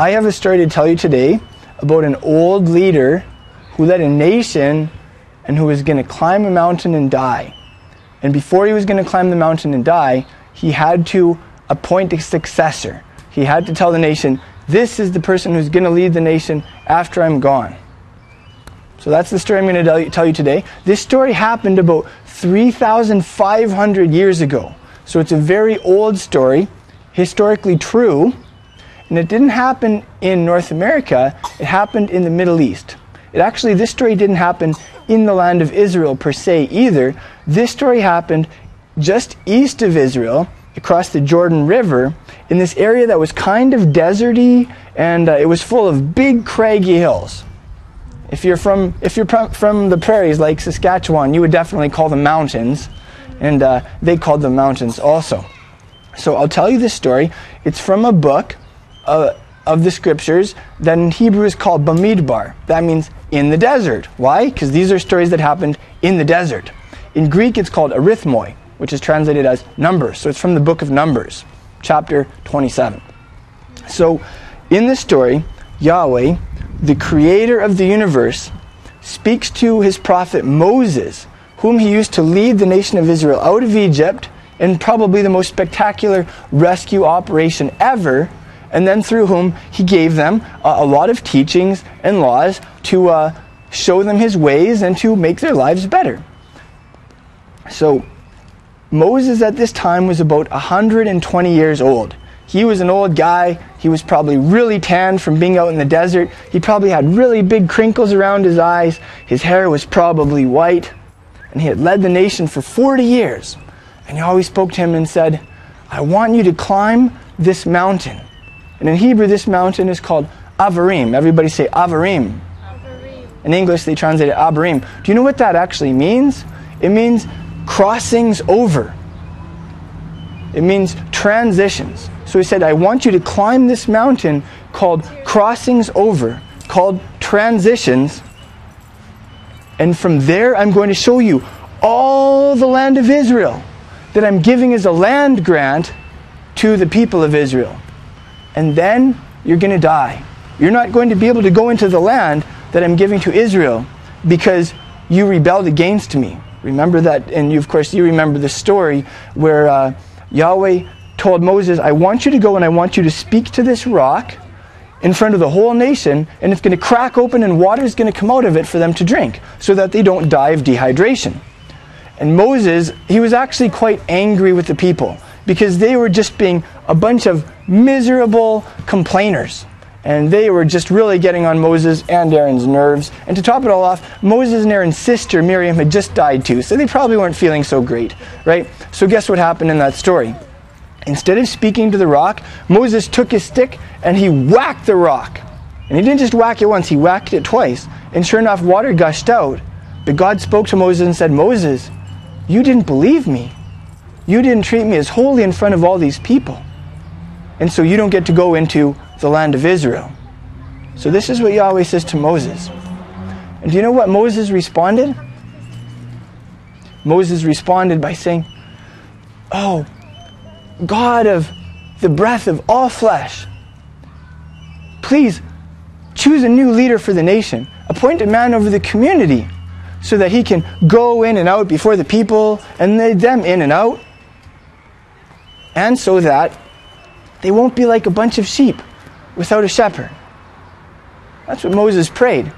I have a story to tell you today about an old leader who led a nation and who was going to climb a mountain and die. And before he was going to climb the mountain and die, he had to appoint a successor. He had to tell the nation, this is the person who's going to lead the nation after I'm gone. So that's the story I'm going to tell you today. This story happened about 3,500 years ago. So it's a very old story, historically true, and it didn't happen in North America, it happened in the Middle East. It actually, this story didn't happen in the land of Israel per se either. This story happened just east of Israel, across the Jordan River, in this area that was kind of deserty and uh, it was full of big craggy hills. If you're from if you're from the prairies like Saskatchewan, you would definitely call them mountains, and uh, they called them mountains also. So I'll tell you this story. It's from a book uh, of the scriptures that in Hebrew is called Bamidbar. That means in the desert. Why? Because these are stories that happened in the desert. In Greek, it's called arithmoi, which is translated as numbers. So it's from the book of Numbers, chapter 27. So in this story, Yahweh the creator of the universe, speaks to his prophet Moses, whom he used to lead the nation of Israel out of Egypt in probably the most spectacular rescue operation ever, and then through whom he gave them uh, a lot of teachings and laws to uh, show them his ways and to make their lives better. So, Moses at this time was about 120 years old. He was an old guy. He was probably really tanned from being out in the desert. He probably had really big crinkles around his eyes. His hair was probably white. And he had led the nation for 40 years. And he always spoke to him and said, I want you to climb this mountain. And in Hebrew, this mountain is called Avarim. Everybody say Avarim. Avarim. In English, they translate it Abarim. Do you know what that actually means? It means crossings over. It means transitions. So he said, I want you to climb this mountain called crossings over, called transitions. And from there, I'm going to show you all the land of Israel that I'm giving as a land grant to the people of Israel. And then you're going to die. You're not going to be able to go into the land that I'm giving to Israel because you rebelled against me. Remember that, and you, of course, you remember the story where uh, Yahweh told Moses, I want you to go and I want you to speak to this rock in front of the whole nation, and it's going to crack open and water is going to come out of it for them to drink so that they don't die of dehydration. And Moses, he was actually quite angry with the people because they were just being a bunch of miserable complainers. And they were just really getting on Moses and Aaron's nerves. And to top it all off, Moses and Aaron's sister, Miriam, had just died too. So they probably weren't feeling so great, right? So guess what happened in that story? Instead of speaking to the rock, Moses took his stick and he whacked the rock. And he didn't just whack it once, he whacked it twice. And sure enough, water gushed out. But God spoke to Moses and said, Moses, you didn't believe me. You didn't treat me as holy in front of all these people. And so you don't get to go into the land of Israel. So this is what Yahweh says to Moses. And do you know what Moses responded? Moses responded by saying, Oh, God of the breath of all flesh, please choose a new leader for the nation. Appoint a man over the community so that he can go in and out before the people and lead them in and out. And so that they won't be like a bunch of sheep without a shepherd. That's what Moses prayed.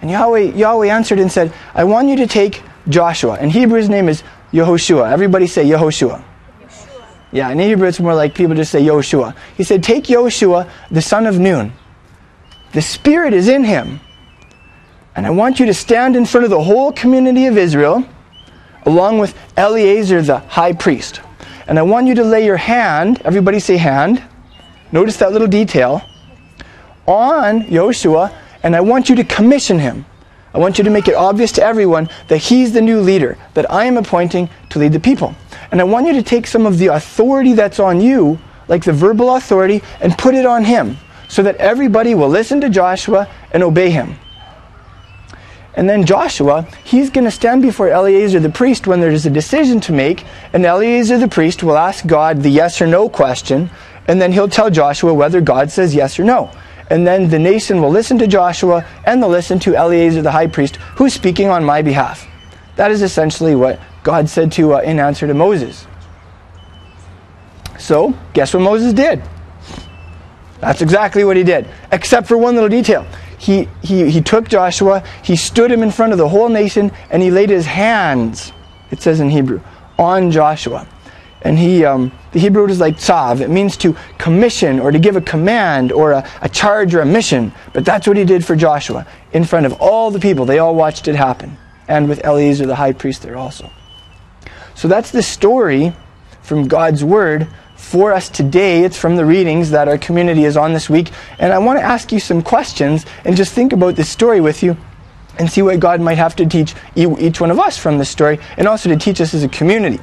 And Yahweh, Yahweh answered and said, I want you to take Joshua. In Hebrew, his name is Yehoshua. Everybody say Yehoshua. Yeah, in Hebrew it's more like people just say Yoshua. He said, Take Yoshua, the son of Nun. The Spirit is in him. And I want you to stand in front of the whole community of Israel, along with Eleazar the high priest. And I want you to lay your hand, everybody say hand. Notice that little detail. On Yoshua, and I want you to commission him. I want you to make it obvious to everyone that he's the new leader that I am appointing to lead the people. And I want you to take some of the authority that's on you, like the verbal authority, and put it on him so that everybody will listen to Joshua and obey him. And then Joshua, he's going to stand before Eleazar the priest when there's a decision to make, and Eleazar the priest will ask God the yes or no question, and then he'll tell Joshua whether God says yes or no. And then the nation will listen to Joshua and they'll listen to Eleazar the high priest, who's speaking on my behalf. That is essentially what God said to uh, in answer to Moses. So, guess what Moses did? That's exactly what he did, except for one little detail. He, he, he took Joshua, he stood him in front of the whole nation, and he laid his hands, it says in Hebrew, on Joshua. And he, um, the Hebrew word is like tzav. It means to commission or to give a command or a, a charge or a mission. But that's what he did for Joshua in front of all the people. They all watched it happen. And with Eleazar the high priest there also. So that's the story from God's word for us today. It's from the readings that our community is on this week. And I want to ask you some questions and just think about this story with you and see what God might have to teach each one of us from this story and also to teach us as a community.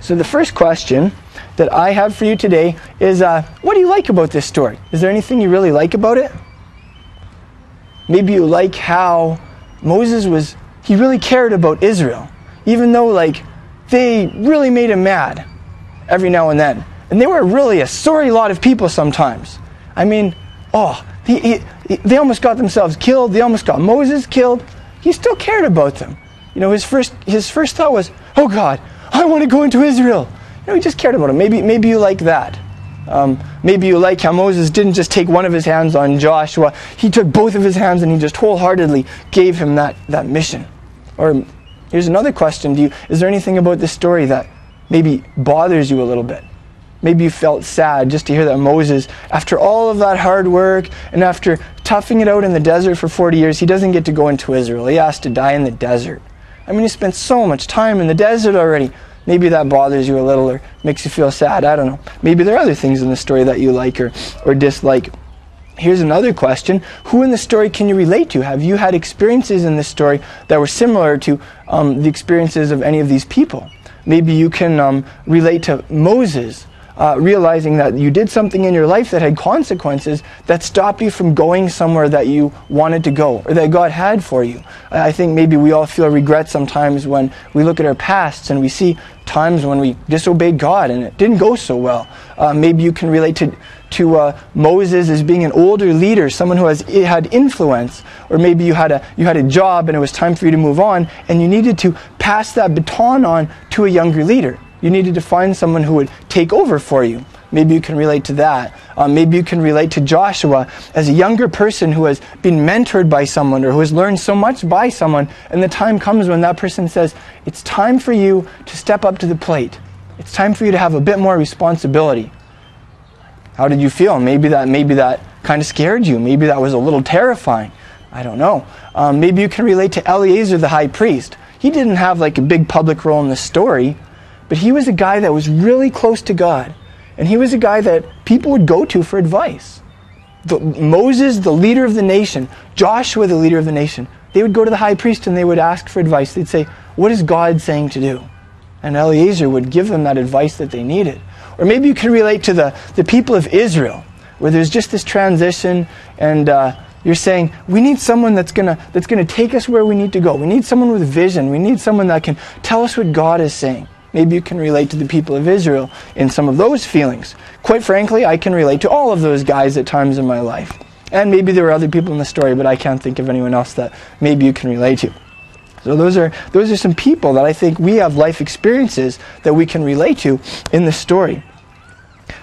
So, the first question that I have for you today is uh, what do you like about this story? Is there anything you really like about it? Maybe you like how Moses was, he really cared about Israel, even though, like, they really made him mad every now and then. And they were really a sorry lot of people sometimes. I mean, oh, he, he, he, they almost got themselves killed. They almost got Moses killed. He still cared about them. You know, his first, his first thought was, oh God, I want to go into Israel. You know, he just cared about him. Maybe, maybe you like that. Um, maybe you like how Moses didn't just take one of his hands on Joshua. He took both of his hands and he just wholeheartedly gave him that, that mission. Or here's another question. Do you, is there anything about this story that maybe bothers you a little bit? Maybe you felt sad just to hear that Moses, after all of that hard work and after toughing it out in the desert for 40 years, he doesn't get to go into Israel. He has to die in the desert. I mean, he spent so much time in the desert already. Maybe that bothers you a little or makes you feel sad. I don't know. Maybe there are other things in the story that you like or, or dislike. Here's another question Who in the story can you relate to? Have you had experiences in this story that were similar to um, the experiences of any of these people? Maybe you can um, relate to Moses uh, realizing that you did something in your life that had consequences that stopped you from going somewhere that you wanted to go or that God had for you. I think maybe we all feel regret sometimes when we look at our pasts and we see times when we disobeyed God and it didn't go so well. Uh, maybe you can relate to to uh, Moses as being an older leader, someone who has had influence, or maybe you had a you had a job and it was time for you to move on, and you needed to pass that baton on to a younger leader. You needed to find someone who would take over for you. Maybe you can relate to that. Um, maybe you can relate to Joshua as a younger person who has been mentored by someone or who has learned so much by someone, and the time comes when that person says, It's time for you to step up to the plate. It's time for you to have a bit more responsibility. How did you feel? Maybe that, maybe that kind of scared you. Maybe that was a little terrifying. I don't know. Um, maybe you can relate to Eleazar the high priest. He didn't have like a big public role in the story, but he was a guy that was really close to God. And he was a guy that people would go to for advice. The, Moses, the leader of the nation, Joshua, the leader of the nation, they would go to the high priest and they would ask for advice. They'd say, What is God saying to do? And Eleazar would give them that advice that they needed. Or maybe you can relate to the, the people of Israel, where there's just this transition and uh, you're saying, we need someone that's going to that's to take us where we need to go. We need someone with vision. We need someone that can tell us what God is saying. Maybe you can relate to the people of Israel in some of those feelings. Quite frankly, I can relate to all of those guys at times in my life. And maybe there are other people in the story, but I can't think of anyone else that maybe you can relate to. So those are those are some people that I think we have life experiences that we can relate to in the story.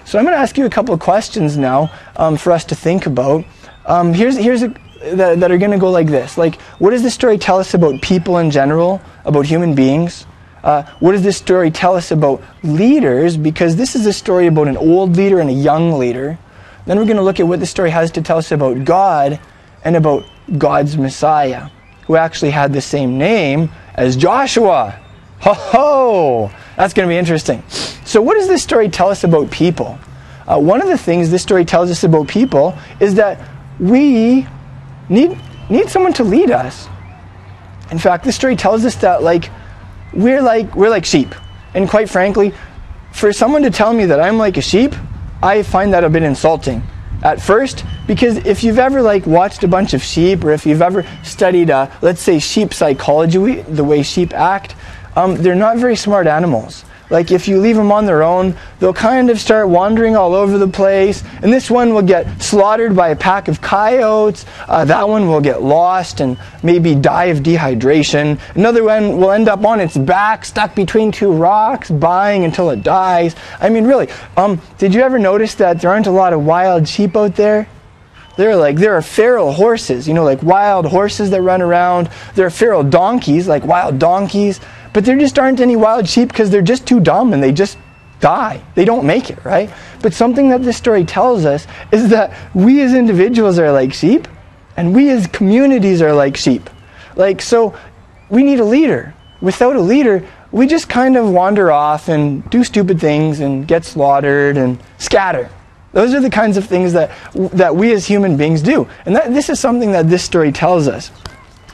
So I'm going to ask you a couple of questions now um, for us to think about. Um, here's here's a, that, that are going to go like this: like, what does this story tell us about people in general, about human beings? Uh, what does this story tell us about leaders? Because this is a story about an old leader and a young leader. Then we're going to look at what the story has to tell us about God and about God's Messiah, who actually had the same name as Joshua. Ho ho! That's going to be interesting. So, what does this story tell us about people? Uh, one of the things this story tells us about people is that we need, need someone to lead us. In fact, this story tells us that, like, we're like we're like sheep. And quite frankly, for someone to tell me that I'm like a sheep, I find that a bit insulting at first because if you've ever like watched a bunch of sheep or if you've ever studied uh, let's say sheep psychology the way sheep act um, they're not very smart animals Like if you leave them on their own, they'll kind of start wandering all over the place. And this one will get slaughtered by a pack of coyotes. Uh, that one will get lost and maybe die of dehydration. Another one will end up on its back, stuck between two rocks, buying until it dies. I mean, really, um, did you ever notice that there aren't a lot of wild sheep out there? Are like there are feral horses, you know, like wild horses that run around. There are feral donkeys, like wild donkeys. But there just aren't any wild sheep because they're just too dumb and they just die. They don't make it, right? But something that this story tells us is that we as individuals are like sheep and we as communities are like sheep. Like, so we need a leader. Without a leader, we just kind of wander off and do stupid things and get slaughtered and scatter. Those are the kinds of things that, that we as human beings do. And that, this is something that this story tells us.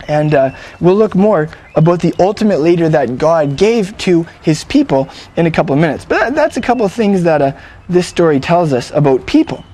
And uh, we'll look more about the ultimate leader that God gave to his people in a couple of minutes. But that, that's a couple of things that uh, this story tells us about people.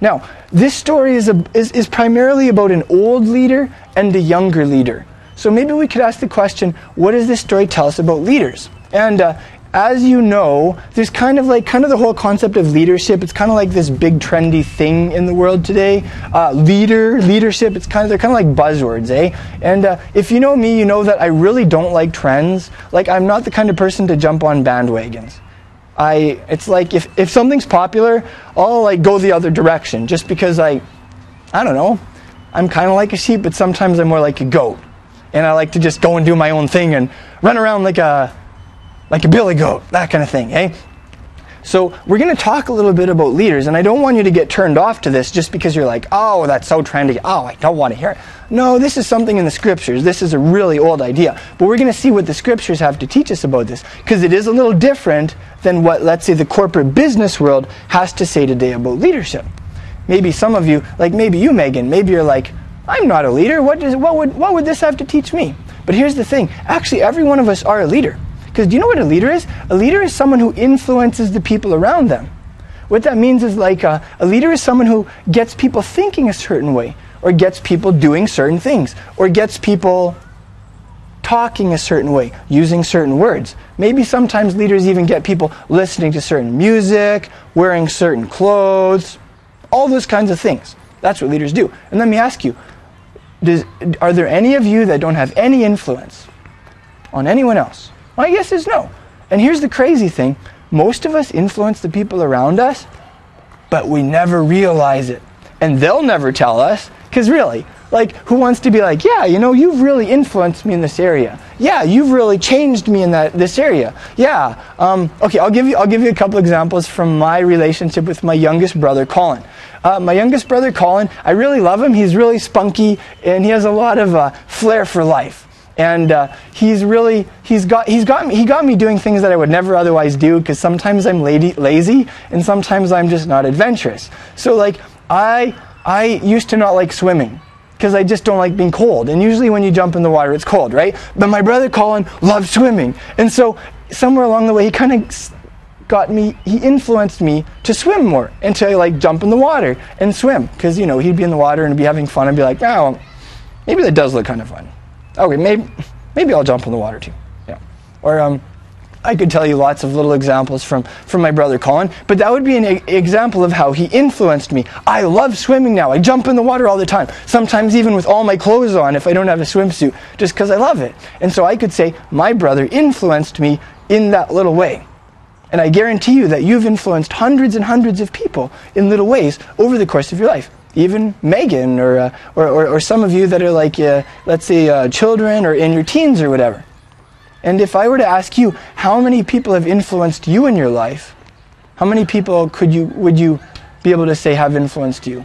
Now, this story is, a, is, is primarily about an old leader and a younger leader. So maybe we could ask the question what does this story tell us about leaders? And uh, as you know, there's kind of like kind of the whole concept of leadership. It's kind of like this big trendy thing in the world today. Uh, leader, leadership. It's kind of they're kind of like buzzwords, eh? And uh, if you know me, you know that I really don't like trends. Like I'm not the kind of person to jump on bandwagons. I it's like if if something's popular, I'll like go the other direction just because I, I don't know. I'm kind of like a sheep, but sometimes I'm more like a goat, and I like to just go and do my own thing and run around like a like a billy goat, that kind of thing, eh? So we're going to talk a little bit about leaders, and I don't want you to get turned off to this just because you're like, oh, that's so trendy. Oh, I don't want to hear it. No, this is something in the scriptures. This is a really old idea. But we're going to see what the scriptures have to teach us about this because it is a little different than what, let's say, the corporate business world has to say today about leadership. Maybe some of you, like maybe you, Megan, maybe you're like, I'm not a leader. What, does, what, would, what would this have to teach me? But here's the thing actually, every one of us are a leader. Because do you know what a leader is? A leader is someone who influences the people around them. What that means is like a, uh, a leader is someone who gets people thinking a certain way, or gets people doing certain things, or gets people talking a certain way, using certain words. Maybe sometimes leaders even get people listening to certain music, wearing certain clothes, all those kinds of things. That's what leaders do. And let me ask you does, are there any of you that don't have any influence on anyone else? My guess is no. And here's the crazy thing most of us influence the people around us, but we never realize it. And they'll never tell us, because really, like, who wants to be like, yeah, you know, you've really influenced me in this area. Yeah, you've really changed me in that this area. Yeah. Um, okay, I'll give you I'll give you a couple examples from my relationship with my youngest brother, Colin. Uh, my youngest brother, Colin, I really love him. He's really spunky and he has a lot of uh, flair for life and uh, he's really he's got he's got me, he got me doing things that I would never otherwise do because sometimes I'm lady, lazy and sometimes I'm just not adventurous. So like I I used to not like swimming because I just don't like being cold. And usually when you jump in the water, it's cold, right? But my brother Colin loved swimming, and so somewhere along the way, he kind of got me he influenced me to swim more and to like jump in the water and swim because you know he'd be in the water and be having fun and be like oh maybe that does look kind of fun okay, maybe, maybe I'll jump in the water too. Yeah. Or um, I could tell you lots of little examples from, from my brother Colin, but that would be an example of how he influenced me. I love swimming now. I jump in the water all the time, sometimes even with all my clothes on if I don't have a swimsuit, just because I love it. And so I could say my brother influenced me in that little way. And I guarantee you that you've influenced hundreds and hundreds of people in little ways over the course of your life even Megan or, uh, or, or, or, some of you that are like, uh, let's say, uh, children or in your teens or whatever. And if I were to ask you, how many people have influenced you in your life? How many people could you, would you be able to say have influenced you?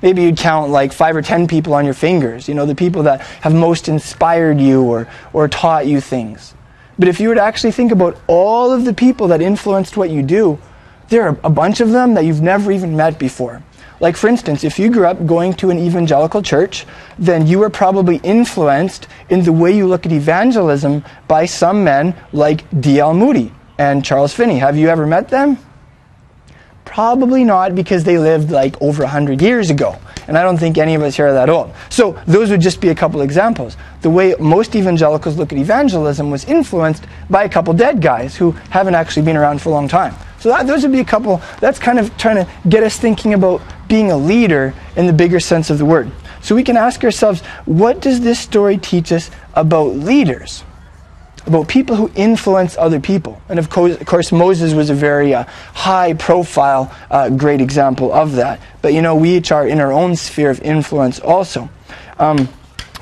Maybe you'd count like five or ten people on your fingers, you know, the people that have most inspired you or, or taught you things. But if you were to actually think about all of the people that influenced what you do, there are a bunch of them that you've never even met before. Like, for instance, if you grew up going to an evangelical church, then you were probably influenced in the way you look at evangelism by some men like D.L. Moody and Charles Finney. Have you ever met them? Probably not because they lived like over 100 years ago. And I don't think any of us here are that old. So those would just be a couple examples. The way most evangelicals look at evangelism was influenced by a couple dead guys who haven't actually been around for a long time. So that, those would be a couple, that's kind of trying to get us thinking about being a leader in the bigger sense of the word. So we can ask ourselves, what does this story teach us about leaders? about people who influence other people. And of course, of course Moses was a very uh, high profile, uh, great example of that. But you know, we each are in our own sphere of influence also. Um,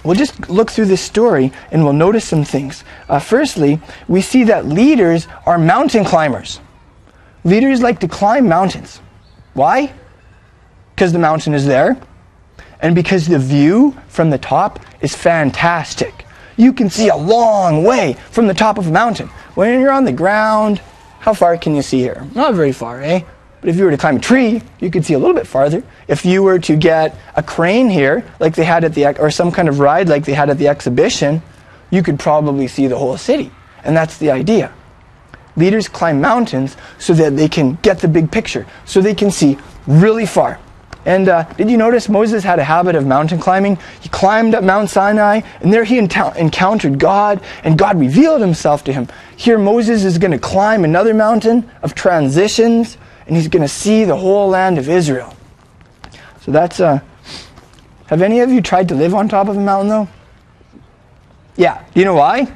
we'll just look through this story and we'll notice some things. Uh, firstly, we see that leaders are mountain climbers. Leaders like to climb mountains. Why? Because the mountain is there, and because the view from the top is fantastic you can see a long way from the top of a mountain. When you're on the ground, how far can you see here? Not very far, eh? But if you were to climb a tree, you could see a little bit farther. If you were to get a crane here, like they had at the, or some kind of ride like they had at the exhibition, you could probably see the whole city. And that's the idea. Leaders climb mountains so that they can get the big picture, so they can see really far. And uh, did you notice Moses had a habit of mountain climbing? He climbed up Mount Sinai, and there he encountered God, and God revealed himself to him. Here, Moses is going to climb another mountain of transitions, and he's going to see the whole land of Israel. So that's. Uh, have any of you tried to live on top of a mountain, though? Yeah. Do you know why?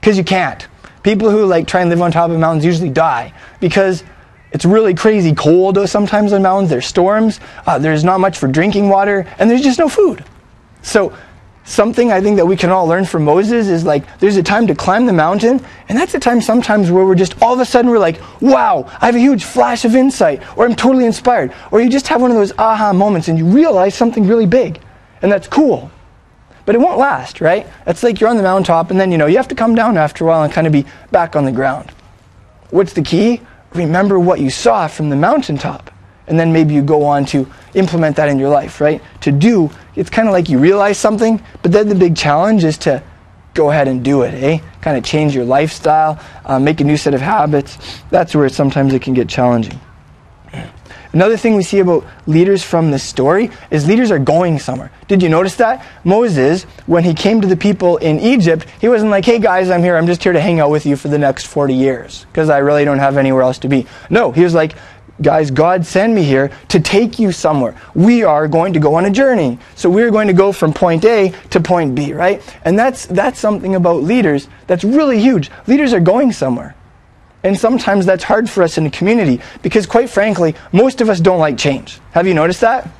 Because you can't. People who like try and live on top of mountains usually die because it's really crazy cold sometimes on mountains. There's storms. Uh, there's not much for drinking water, and there's just no food. So, something I think that we can all learn from Moses is like there's a time to climb the mountain, and that's a time sometimes where we're just all of a sudden we're like, wow, I have a huge flash of insight, or I'm totally inspired, or you just have one of those aha moments and you realize something really big, and that's cool. But it won't last, right? It's like you're on the mountaintop, and then you know you have to come down after a while and kind of be back on the ground. What's the key? remember what you saw from the mountaintop. And then maybe you go on to implement that in your life, right? To do, it's kind of like you realize something, but then the big challenge is to go ahead and do it, eh? Kind of change your lifestyle, uh, make a new set of habits. That's where sometimes it can get challenging. Another thing we see about leaders from this story is leaders are going somewhere. Did you notice that? Moses, when he came to the people in Egypt, he wasn't like, hey guys, I'm here. I'm just here to hang out with you for the next 40 years because I really don't have anywhere else to be. No, he was like, guys, God sent me here to take you somewhere. We are going to go on a journey. So we're going to go from point A to point B, right? And that's, that's something about leaders that's really huge. Leaders are going somewhere. And sometimes that's hard for us in the community because, quite frankly, most of us don't like change. Have you noticed that?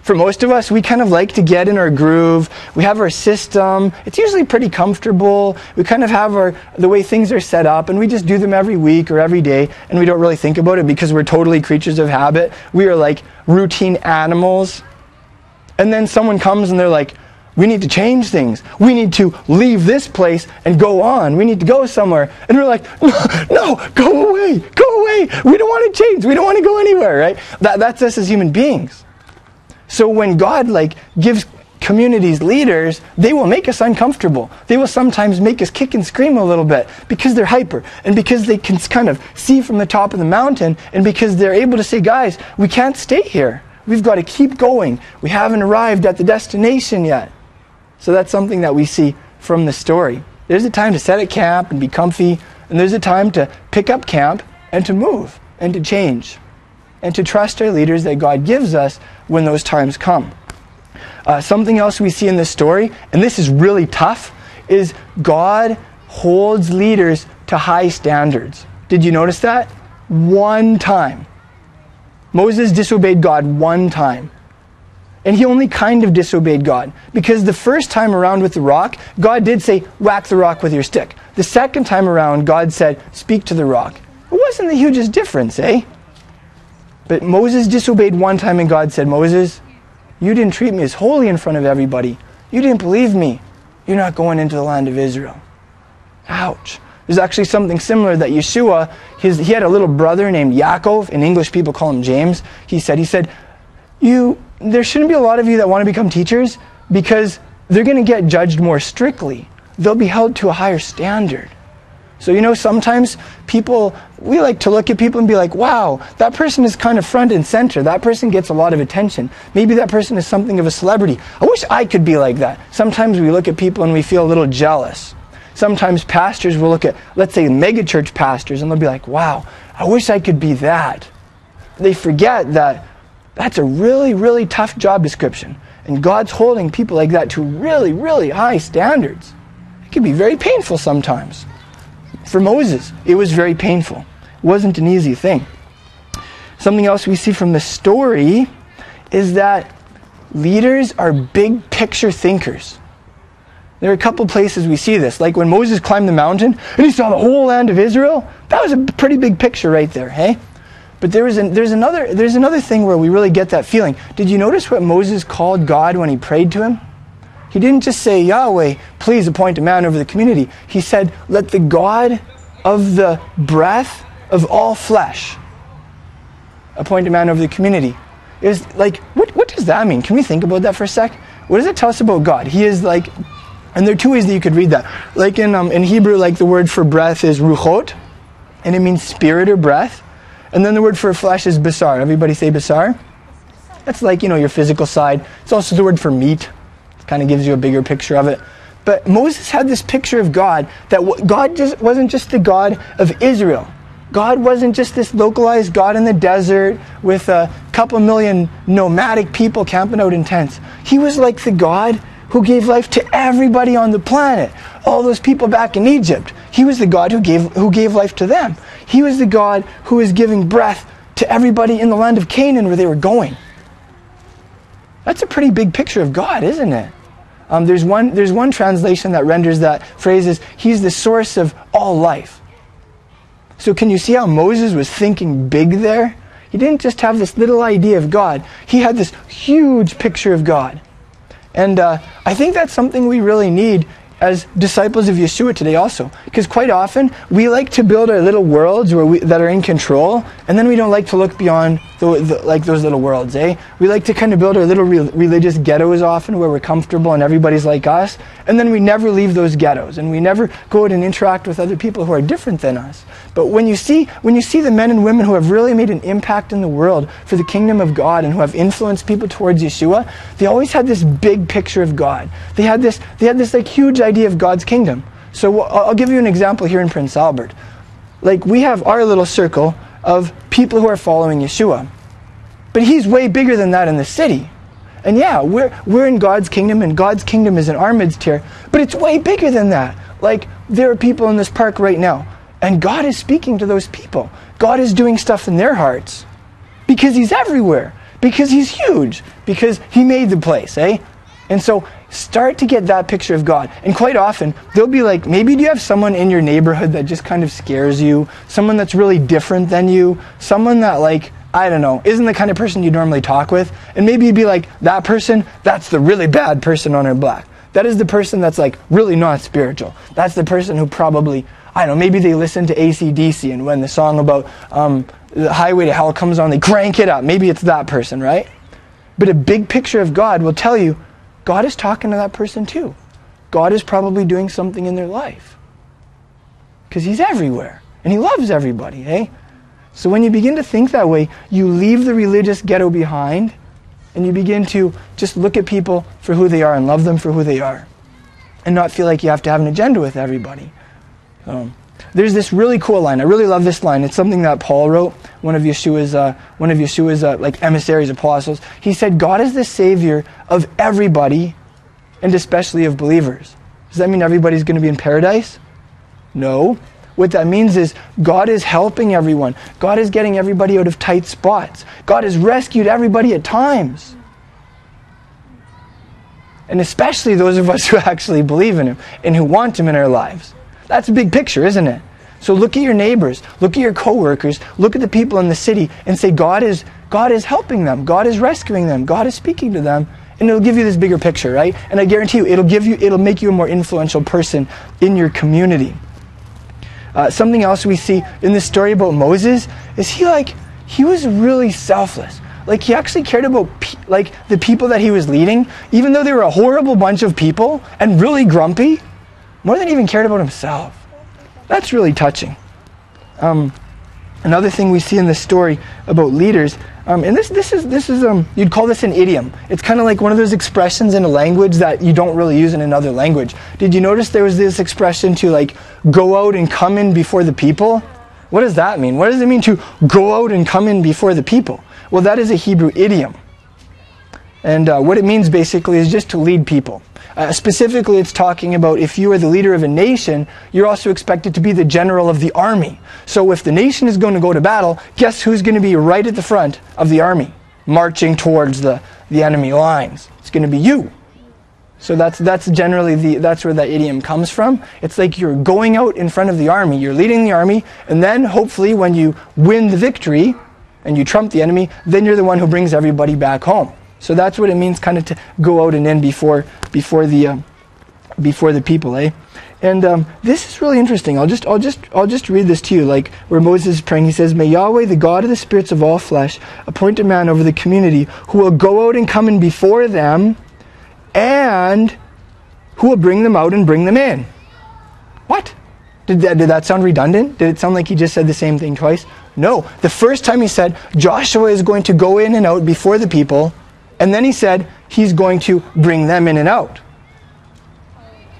For most of us, we kind of like to get in our groove. We have our system. It's usually pretty comfortable. We kind of have our the way things are set up, and we just do them every week or every day, and we don't really think about it because we're totally creatures of habit. We are like routine animals. And then someone comes and they're like, we need to change things. We need to leave this place and go on. We need to go somewhere. And we're like, no, no go away, go away. We don't want to change. We don't want to go anywhere, right? That, that's us as human beings. So when God like gives communities leaders, they will make us uncomfortable. They will sometimes make us kick and scream a little bit because they're hyper and because they can kind of see from the top of the mountain and because they're able to say, guys, we can't stay here. We've got to keep going. We haven't arrived at the destination yet. So that's something that we see from the story. There's a time to set at camp and be comfy, and there's a time to pick up camp and to move and to change and to trust our leaders that God gives us when those times come. Uh, something else we see in this story, and this is really tough, is God holds leaders to high standards. Did you notice that? One time. Moses disobeyed God one time. And he only kind of disobeyed God. Because the first time around with the rock, God did say, whack the rock with your stick. The second time around, God said, speak to the rock. It wasn't the hugest difference, eh? But Moses disobeyed one time, and God said, Moses, you didn't treat me as holy in front of everybody. You didn't believe me. You're not going into the land of Israel. Ouch. There's actually something similar that Yeshua, his, he had a little brother named Yaakov, and English people call him James. He said, he said, you there shouldn't be a lot of you that want to become teachers because they're going to get judged more strictly. They'll be held to a higher standard. So, you know, sometimes people, we like to look at people and be like, wow, that person is kind of front and center. That person gets a lot of attention. Maybe that person is something of a celebrity. I wish I could be like that. Sometimes we look at people and we feel a little jealous. Sometimes pastors will look at, let's say, megachurch pastors, and they'll be like, wow, I wish I could be that. They forget that that's a really, really tough job description. And God's holding people like that to really, really high standards. It can be very painful sometimes. For Moses, it was very painful. It wasn't an easy thing. Something else we see from the story is that leaders are big picture thinkers. There are a couple places we see this. Like when Moses climbed the mountain and he saw the whole land of Israel, that was a pretty big picture right there, hey? But there was an, there's, another, there's another thing where we really get that feeling. Did you notice what Moses called God when he prayed to him? He didn't just say, Yahweh, please appoint a man over the community. He said, Let the God of the breath of all flesh appoint a man over the community. It was like, what, what does that mean? Can we think about that for a sec? What does it tell us about God? He is like, and there are two ways that you could read that. Like in, um, in Hebrew, like the word for breath is ruchot, and it means spirit or breath. And then the word for flesh is basar. Everybody say basar? That's like, you know, your physical side. It's also the word for meat kind of gives you a bigger picture of it. But Moses had this picture of God that God just wasn't just the God of Israel. God wasn't just this localized God in the desert with a couple million nomadic people camping out in tents. He was like the God who gave life to everybody on the planet. All those people back in Egypt. He was the God who gave, who gave life to them. He was the God who was giving breath to everybody in the land of Canaan where they were going. That's a pretty big picture of God, isn't it? Um, there's, one, there's one translation that renders that phrase as, He's the source of all life. So, can you see how Moses was thinking big there? He didn't just have this little idea of God, he had this huge picture of God. And uh, I think that's something we really need as disciples of Yeshua today also. Because quite often, we like to build our little worlds where we, that are in control, and then we don't like to look beyond the, the, like those little worlds, eh? We like to kind of build our little re- religious ghettos often where we're comfortable and everybody's like us, and then we never leave those ghettos, and we never go out and interact with other people who are different than us. But when you see when you see the men and women who have really made an impact in the world for the kingdom of God and who have influenced people towards Yeshua, they always had this big picture of God. They had this they had this like huge idea of God's kingdom. So I'll give you an example here in Prince Albert. Like we have our little circle of people who are following Yeshua. But he's way bigger than that in the city. And yeah, we're, we're in God's kingdom, and God's kingdom is in our midst here, but it's way bigger than that. Like, there are people in this park right now, and God is speaking to those people. God is doing stuff in their hearts because He's everywhere, because He's huge, because He made the place, eh? And so start to get that picture of God. And quite often, they'll be like, maybe do you have someone in your neighborhood that just kind of scares you? Someone that's really different than you? Someone that, like, I don't know, isn't the kind of person you normally talk with? And maybe you'd be like, that person, that's the really bad person on our block. That is the person that's like really not spiritual. That's the person who probably, I don't know, maybe they listen to ACDC and when the song about um, the highway to hell comes on, they crank it up. Maybe it's that person, right? But a big picture of God will tell you God is talking to that person too. God is probably doing something in their life. Because He's everywhere. And He loves everybody, eh? So when you begin to think that way, you leave the religious ghetto behind and you begin to just look at people for who they are and love them for who they are and not feel like you have to have an agenda with everybody. Um, there's this really cool line. I really love this line. It's something that Paul wrote, one of Yeshua's, uh, one of Yeshua's uh, like emissaries, apostles. He said, "God is the savior of everybody, and especially of believers." Does that mean everybody's going to be in paradise? No. What that means is God is helping everyone. God is getting everybody out of tight spots. God has rescued everybody at times. And especially those of us who actually believe in Him and who want Him in our lives. That's a big picture, isn't it? So look at your neighbors, look at your coworkers, look at the people in the city and say God is God is helping them. God is rescuing them. God is speaking to them. And it'll give you this bigger picture, right? And I guarantee you it'll give you it'll make you a more influential person in your community. Uh, something else we see in this story about Moses is he like he was really selfless. Like he actually cared about pe- like the people that he was leading, even though they were a horrible bunch of people and really grumpy, more than even cared about himself. That's really touching. Um, another thing we see in this story about leaders, um, and this, this is, this is um, you'd call this an idiom. It's kind of like one of those expressions in a language that you don't really use in another language. Did you notice there was this expression to like go out and come in before the people? What does that mean? What does it mean to go out and come in before the people? Well, that is a Hebrew idiom. And uh, what it means basically is just to lead people. Uh, specifically, it's talking about if you are the leader of a nation, you're also expected to be the general of the army. So if the nation is going to go to battle, guess who's going to be right at the front of the army, marching towards the, the enemy lines? It's going to be you. So that's, that's generally the, that's where that idiom comes from. It's like you're going out in front of the army, you're leading the army, and then hopefully when you win the victory and you trump the enemy, then you're the one who brings everybody back home. So that's what it means, kind of to go out and in before before the uh, before the people, eh? And um, this is really interesting. I'll just I'll just I'll just read this to you, like where Moses is praying. He says, "May Yahweh, the God of the spirits of all flesh, appoint a man over the community who will go out and come in before them, and who will bring them out and bring them in." What? Did that, did that sound redundant? Did it sound like he just said the same thing twice? No. The first time he said, Joshua is going to go in and out before the people, and then he said he's going to bring them in and out.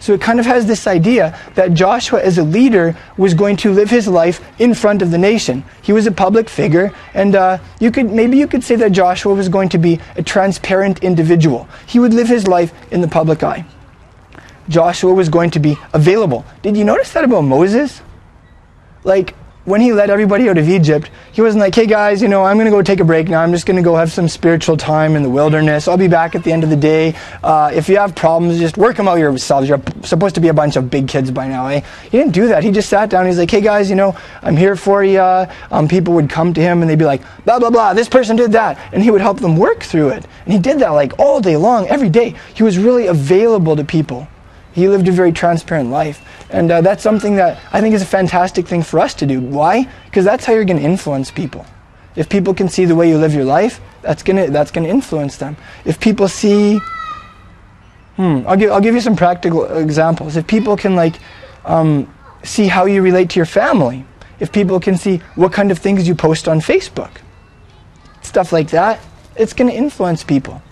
So it kind of has this idea that Joshua, as a leader, was going to live his life in front of the nation. He was a public figure, and uh, you could maybe you could say that Joshua was going to be a transparent individual. He would live his life in the public eye. Joshua was going to be available. Did you notice that about Moses? Like when he led everybody out of Egypt, he wasn't like, hey guys, you know, I'm going to go take a break now. I'm just going to go have some spiritual time in the wilderness. I'll be back at the end of the day. Uh, if you have problems, just work them out yourselves. You're supposed to be a bunch of big kids by now, eh? He didn't do that. He just sat down. He's like, hey guys, you know, I'm here for you. Um, people would come to him and they'd be like, blah, blah, blah, this person did that. And he would help them work through it. And he did that like all day long, every day. He was really available to people. He lived a very transparent life. And uh, that's something that I think is a fantastic thing for us to do. Why? Because that's how you're going to influence people. If people can see the way you live your life, that's going to that's going to influence them. If people see hmm, I'll give I'll give you some practical examples. If people can like um, see how you relate to your family, if people can see what kind of things you post on Facebook, stuff like that, it's going to influence people.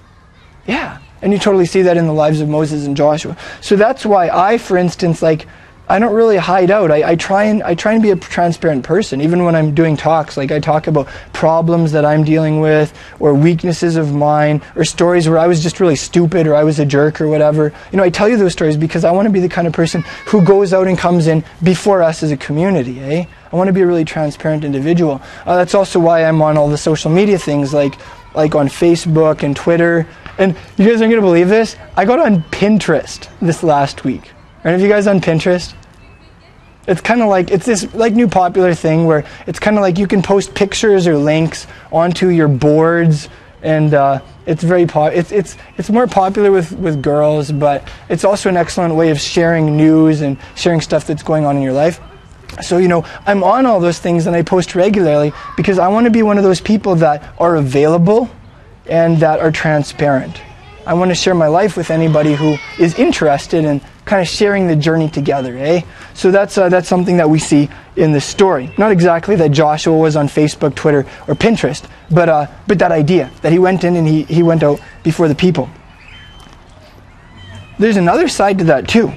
Yeah. And you totally see that in the lives of Moses and Joshua. So that's why I, for instance, like, I don't really hide out. I, I, try and I try and be a transparent person, even when I'm doing talks. Like I talk about problems that I'm dealing with, or weaknesses of mine, or stories where I was just really stupid, or I was a jerk, or whatever. You know, I tell you those stories because I want to be the kind of person who goes out and comes in before us as a community. Eh? I want to be a really transparent individual. Uh, that's also why I'm on all the social media things, like like on Facebook and Twitter. And you guys aren't to believe this. I got on Pinterest this last week. Any of you guys on Pinterest? It's kind of like it's this like new popular thing where it's kind of like you can post pictures or links onto your boards, and uh, it's very po- it's it's it's more popular with with girls, but it's also an excellent way of sharing news and sharing stuff that's going on in your life. So, you know, I'm on all those things and I post regularly because I want to be one of those people that are available and that are transparent. I want to share my life with anybody who is interested in kind of sharing the journey together, eh? So that's, uh, that's something that we see in this story. Not exactly that Joshua was on Facebook, Twitter, or Pinterest, but, uh, but that idea that he went in and he, he went out before the people. There's another side to that, too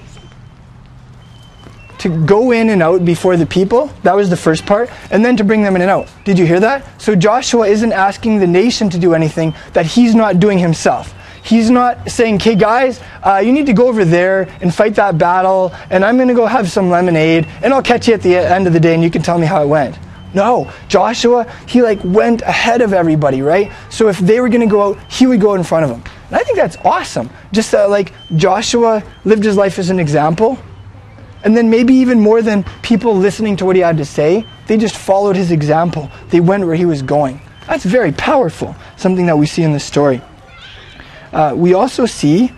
to go in and out before the people. That was the first part. And then to bring them in and out. Did you hear that? So Joshua isn't asking the nation to do anything that he's not doing himself. He's not saying, okay, guys, uh, you need to go over there and fight that battle, and I'm going to go have some lemonade, and I'll catch you at the end of the day, and you can tell me how it went. No, Joshua, he like went ahead of everybody, right? So if they were going to go out, he would go in front of them. And I think that's awesome. Just that, like, Joshua lived his life as an example and then maybe even more than people listening to what he had to say, they just followed his example. They went where he was going. That's very powerful, something that we see in this story. Uh, we also see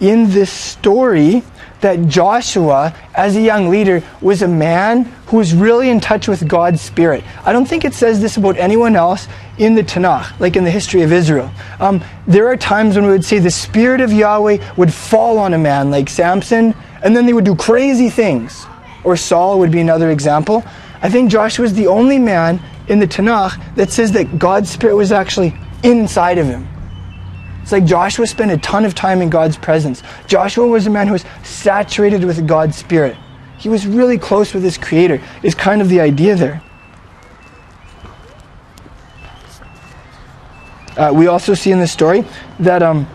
in this story that Joshua, as a young leader, was a man who was really in touch with God's Spirit. I don't think it says this about anyone else in the Tanakh, like in the history of Israel. Um, there are times when we would say the Spirit of Yahweh would fall on a man, like Samson, and then they would do crazy things. or Saul would be another example. I think Joshua is the only man in the Tanakh that says that God's Spirit was actually inside of him. It's like Joshua spent a ton of time in God's presence. Joshua was a man who was saturated with God's Spirit. He was really close with his Creator, is kind of the idea there. Uh, we also see in this story that um,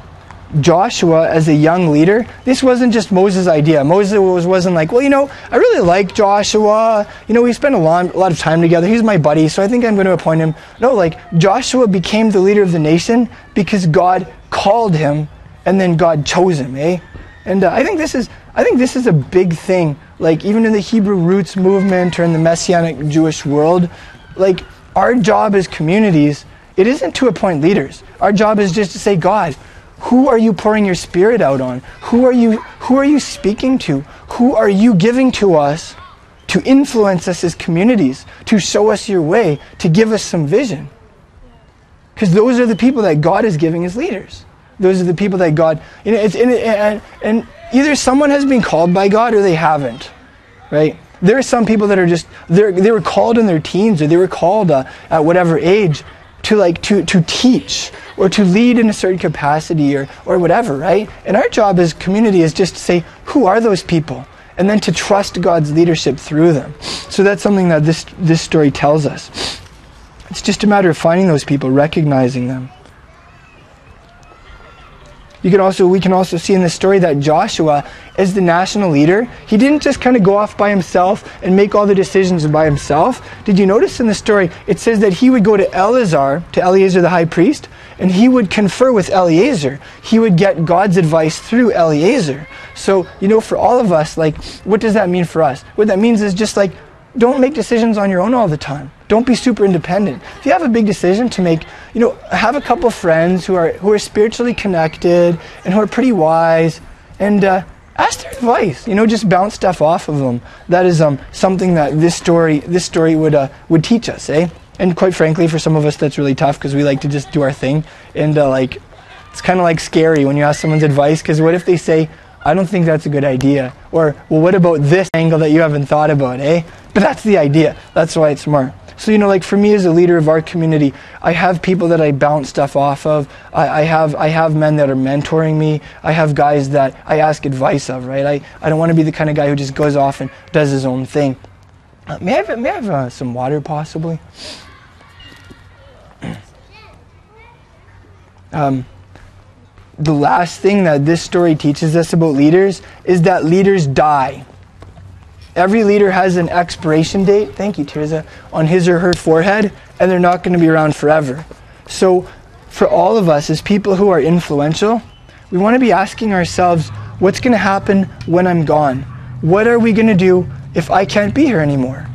Joshua as a young leader, this wasn't just Moses' idea. Moses was, wasn't like, well, you know, I really like Joshua. You know, we spent a lot, a lot of time together. He's my buddy, so I think I'm going to appoint him. No, like, Joshua became the leader of the nation because God called him and then God chose him, eh? And uh, I think this is, I think this is a big thing. Like, even in the Hebrew roots movement or in the Messianic Jewish world, like, our job as communities, it isn't to appoint leaders. Our job is just to say, God, who are you pouring your spirit out on? Who are you who are you speaking to? Who are you giving to us to influence us as communities, to show us your way, to give us some vision? Because those are the people that God is giving as leaders. Those are the people that God, it's, and, and either someone has been called by God or they haven't, right? There are some people that are just, they they were called in their teens or they were called uh, at whatever age to like, to, to teach or to lead in a certain capacity or, or whatever, right? And our job as community is just to say, who are those people? And then to trust God's leadership through them. So that's something that this, this story tells us. It's just a matter of finding those people, recognizing them. You can also, we can also see in the story that Joshua, as the national leader, he didn't just kind of go off by himself and make all the decisions by himself. Did you notice in the story, it says that he would go to Eleazar, to Eleazar the high priest, and he would confer with Eleazar. He would get God's advice through Eleazar. So, you know, for all of us, like, what does that mean for us? What that means is just like, don't make decisions on your own all the time. Don't be super independent. If you have a big decision to make, you know, have a couple friends who are who are spiritually connected and who are pretty wise, and uh, ask their advice. You know, just bounce stuff off of them. That is um, something that this story this story would uh, would teach us, eh? And quite frankly, for some of us, that's really tough because we like to just do our thing, and uh, like it's kind of like scary when you ask someone's advice because what if they say, I don't think that's a good idea. Or, well, what about this angle that you haven't thought about, eh? But that's the idea. That's why it's smart. So, you know, like for me as a leader of our community, I have people that I bounce stuff off of. I, I, have, I have men that are mentoring me. I have guys that I ask advice of, right? I, I don't want to be the kind of guy who just goes off and does his own thing. Uh, may I have, may I have uh, some water, possibly? Um, the last thing that this story teaches us about leaders is that leaders die. Every leader has an expiration date, thank you, Tirza, on his or her forehead, and they're not going to be around forever. So, for all of us as people who are influential, we want to be asking ourselves what's going to happen when I'm gone? What are we going to do if I can't be here anymore?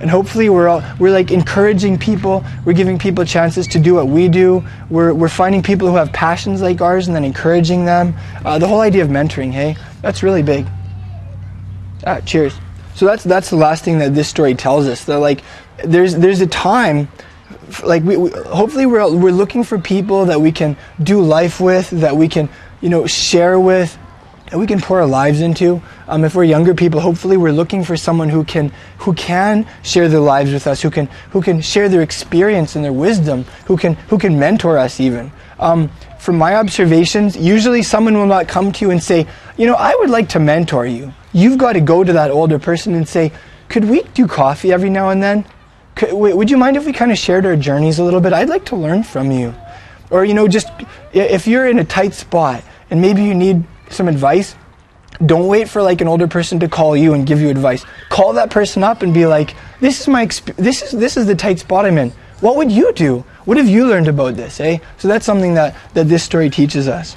And hopefully we're all, we're like encouraging people. We're giving people chances to do what we do. We're, we're finding people who have passions like ours and then encouraging them. Uh, the whole idea of mentoring, hey, that's really big. Ah, cheers. So that's that's the last thing that this story tells us. That like there's there's a time like we, we, hopefully we're we're looking for people that we can do life with, that we can you know share with, that we can pour our lives into. Um, if we're younger people, hopefully we're looking for someone who can who can share their lives with us, who can who can share their experience and their wisdom, who can who can mentor us even. Um, from my observations, usually someone will not come to you and say, you know, I would like to mentor you. You've got to go to that older person and say, could we do coffee every now and then? Could, would you mind if we kind of shared our journeys a little bit? I'd like to learn from you. Or, you know, just if you're in a tight spot and maybe you need some advice, don't wait for like an older person to call you and give you advice. Call that person up and be like, "This is my exp- this is this is the tight spot I'm in. What would you do? What have you learned about this?" Eh? So that's something that that this story teaches us.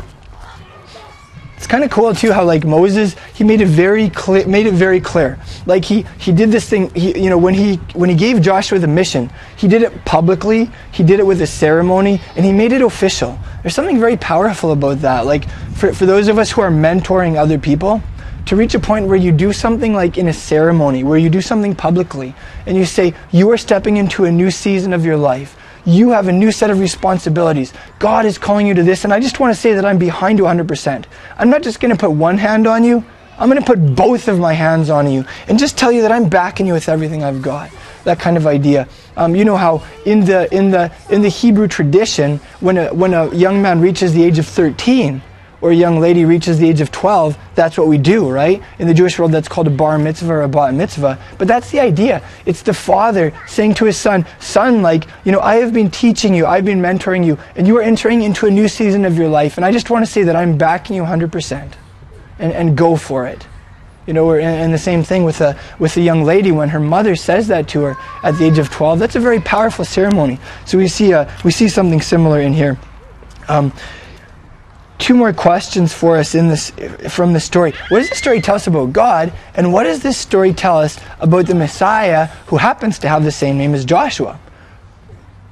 It's kind of cool too how like Moses he made it very clear made it very clear. Like he he did this thing he you know when he when he gave Joshua the mission, he did it publicly, he did it with a ceremony and he made it official. There's something very powerful about that. Like for for those of us who are mentoring other people, to reach a point where you do something like in a ceremony, where you do something publicly and you say you are stepping into a new season of your life you have a new set of responsibilities. God is calling you to this, and I just want to say that I'm behind you 100%. I'm not just going to put one hand on you, I'm going to put both of my hands on you and just tell you that I'm backing you with everything I've got. That kind of idea. Um, you know how in the in the in the Hebrew tradition, when a when a young man reaches the age of 13, or a young lady reaches the age of 12, that's what we do, right? In the Jewish world, that's called a bar mitzvah or a bat mitzvah. But that's the idea. It's the father saying to his son, Son, like, you know, I have been teaching you, I've been mentoring you, and you are entering into a new season of your life. And I just want to say that I'm backing you 100% and, and go for it. You know, and, the same thing with a, with a young lady when her mother says that to her at the age of 12. That's a very powerful ceremony. So we see, a, we see something similar in here. Um, two more questions for us in this from the story. What does the story tell us about God, and what does this story tell us about the Messiah who happens to have the same name as Joshua?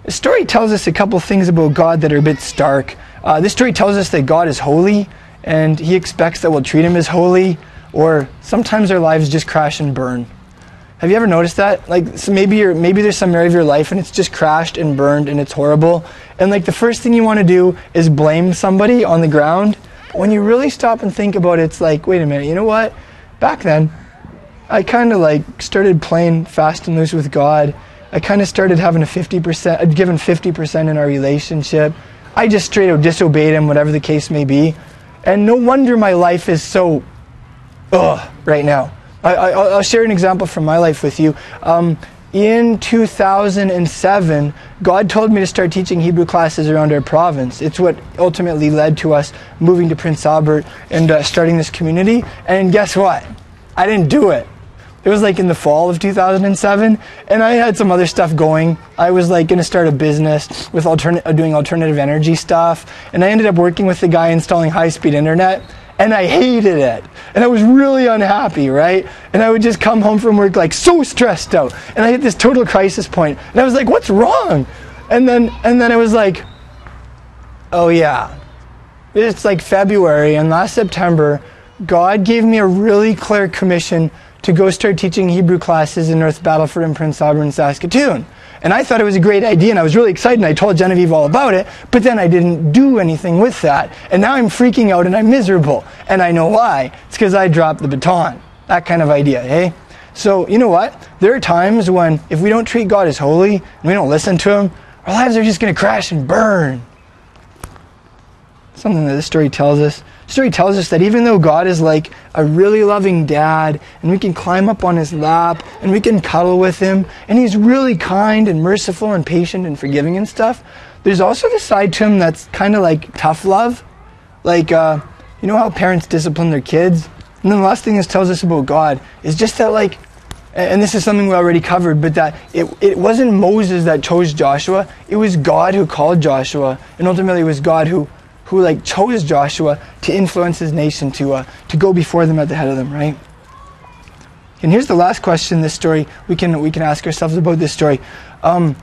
The story tells us a couple things about God that are a bit stark. Uh, this story tells us that God is holy, and He expects that we'll treat Him as holy, or sometimes our lives just crash and burn. Have you ever noticed that? Like, so maybe you're, maybe there's some area of your life and it's just crashed and burned and it's horrible. And like the first thing you want to do is blame somebody on the ground. But when you really stop and think about it, it's like, wait a minute, you know what? Back then, I kind of like started playing fast and loose with God. I kind of started having a 50%, I'd given 50% in our relationship. I just straight out disobeyed him, whatever the case may be. And no wonder my life is so, ugh, right now. I, will share an example from my life with you. Um, in 2007, God told me to start teaching Hebrew classes around our province. It's what ultimately led to us moving to Prince Albert and uh, starting this community. And guess what? I didn't do it. It was like in the fall of 2007, and I had some other stuff going. I was like going to start a business with doing alternative energy stuff, and I ended up working with the guy installing high-speed internet and I hated it. And I was really unhappy, right? And I would just come home from work like so stressed out. And I hit this total crisis point. And I was like, what's wrong? And then and then I was like, oh yeah. It's like February and last September, God gave me a really clear commission to go start teaching Hebrew classes in North Battleford and Prince Albert and Saskatoon. And I thought it was a great idea and I was really excited and I told Genevieve all about it, but then I didn't do anything with that. And now I'm freaking out and I'm miserable. And I know why. It's because I dropped the baton. That kind of idea, eh? So, you know what? There are times when if we don't treat God as holy and we don't listen to Him, our lives are just going to crash and burn. Something that this story tells us story tells us that even though God is like a really loving dad, and we can climb up on his lap, and we can cuddle with him, and he's really kind and merciful and patient and forgiving and stuff, there's also the side to him that's kind of like tough love. Like, uh, you know how parents discipline their kids? And then the last thing this tells us about God is just that, like, and this is something we already covered, but that it, it wasn't Moses that chose Joshua, it was God who called Joshua, and ultimately it was God who who like chose Joshua to influence his nation to uh, to go before them at the head of them, right? And here's the last question. This story we can we can ask ourselves about this story. Um,